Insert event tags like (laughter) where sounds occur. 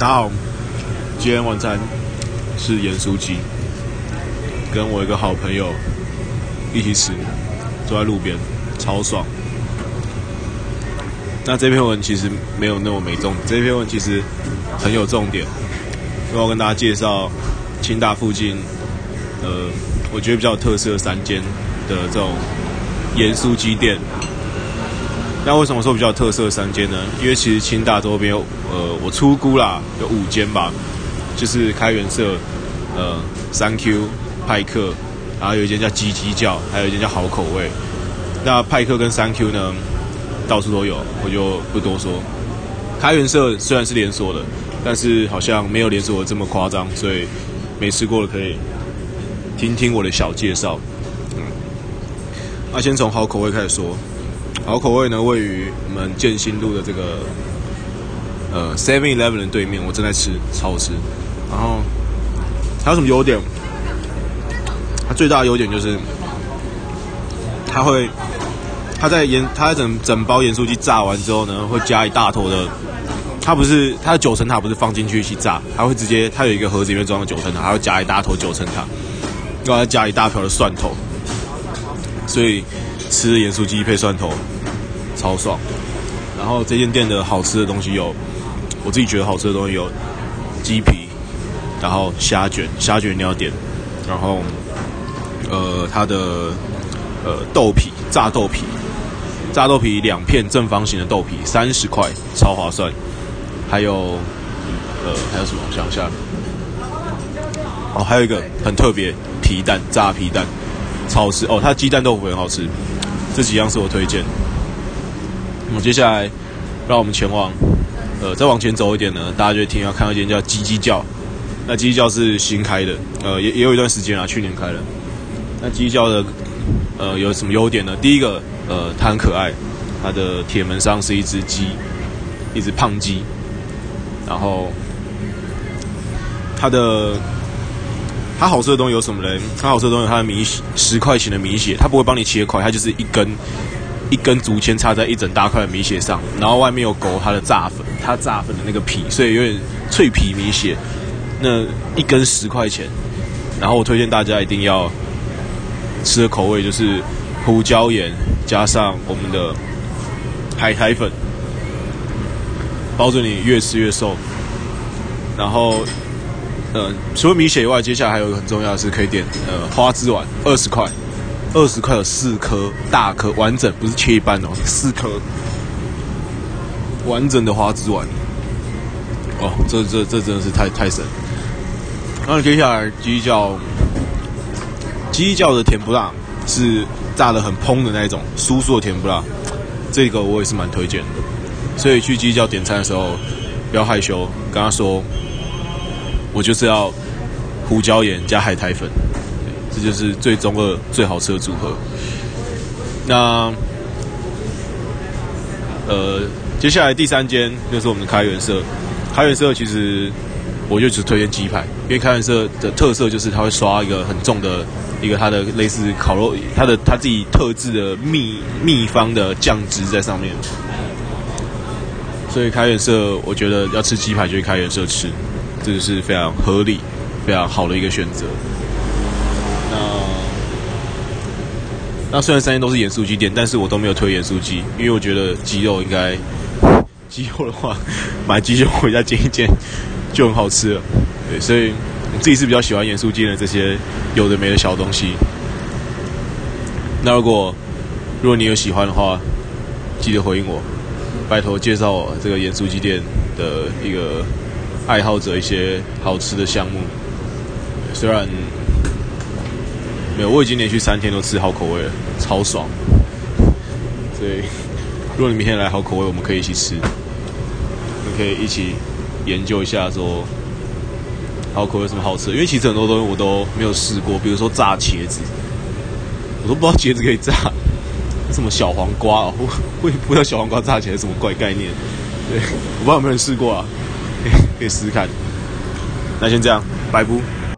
大家好，今天晚餐是盐酥鸡，跟我一个好朋友一起吃，坐在路边，超爽。那这篇文其实没有那么没重点，这篇文其实很有重点，我要跟大家介绍清大附近，呃，我觉得比较有特色的三间的这种盐酥鸡店。那为什么说比较特色三间呢？因为其实清大周边，呃，我粗估啦，有五间吧，就是开元社、呃，三 Q、派克，然后有一间叫鸡鸡叫，还有一间叫好口味。那派克跟三 Q 呢，到处都有，我就不多说。开元社虽然是连锁的，但是好像没有连锁的这么夸张，所以没吃过的可以听听我的小介绍。嗯，那先从好口味开始说。好口味呢，位于我们建新路的这个呃 Seven Eleven 的对面，我正在吃，超好吃。然后它有什么优点？它最大的优点就是它会，它在盐，它在整整包盐酥鸡炸完之后呢，会加一大坨的。它不是它的九层塔，不是放进去一起炸，它会直接，它有一个盒子里面装的九层塔，还会加一大坨九层塔，然后再加一大瓢的蒜头，所以。吃盐酥鸡配蒜头，超爽。然后这间店的好吃的东西有，我自己觉得好吃的东西有鸡皮，然后虾卷，虾卷一定要点。然后，呃，它的呃豆皮，炸豆皮，炸豆皮两片正方形的豆皮，三十块，超划算。还有，呃，还有什么？我想一下。哦，还有一个很特别，皮蛋，炸皮蛋，超好吃。哦，它鸡蛋豆腐很好吃。这几样是我推荐。那么接下来，让我们前往，呃，再往前走一点呢，大家就会听到看到一间叫鸡鸡叫。那鸡鸡叫是新开的，呃，也也有一段时间啊，去年开的。那鸡鸡叫的，呃，有什么优点呢？第一个，呃，它很可爱，它的铁门上是一只鸡，一只胖鸡。然后，它的。它好吃的东西有什么呢？它好吃的东西，它的米十块钱的米血，它不会帮你切块，它就是一根一根竹签插在一整大块的米血上，然后外面有勾它的炸粉，它炸粉的那个皮，所以有点脆皮米血。那一根十块钱，然后我推荐大家一定要吃的口味就是胡椒盐加上我们的海苔粉，保证你越吃越瘦。然后。呃，除了米血以外，接下来还有一个很重要的是可以点呃花枝丸，二十块，二十块有四颗大颗完整，不是切一半哦，四颗完整的花枝丸。哦，这这这真的是太太神。然后接下来鸡叫，鸡叫的甜不辣是炸的很蓬的那种，酥酥的甜不辣，这个我也是蛮推荐的。所以去鸡叫点餐的时候不要害羞，跟他说。我就是要胡椒盐加海苔粉，这就是最中二、最好吃的组合。那呃，接下来第三间就是我们的开元社。开元社其实我就只推荐鸡排，因为开元社的特色就是它会刷一个很重的一个它的类似烤肉，它的它自己特制的秘秘方的酱汁在上面。所以开元社，我觉得要吃鸡排就去开元社吃。这个是非常合理、非常好的一个选择。那那虽然三间都是盐酥鸡店，但是我都没有推盐酥鸡，因为我觉得鸡肉应该 (laughs) 鸡肉的话，买鸡肉回家煎一煎就很好吃了。对，所以我自己是比较喜欢盐酥鸡的这些有的没的小东西。那如果如果你有喜欢的话，记得回应我，拜托介绍我这个盐酥鸡店的一个。爱好者一些好吃的项目，虽然没有，我已经连续三天都吃好口味了，超爽。所以，如果你明天来好口味，我们可以一起吃，我们可以一起研究一下说好口味什么好吃。因为其实很多东西我都没有试过，比如说炸茄子，我都不知道茄子可以炸。什么小黄瓜，我我也不知道小黄瓜炸起来什么怪概念。对，我不知道有没有人试过啊。可以试试看，那先这样，拜拜。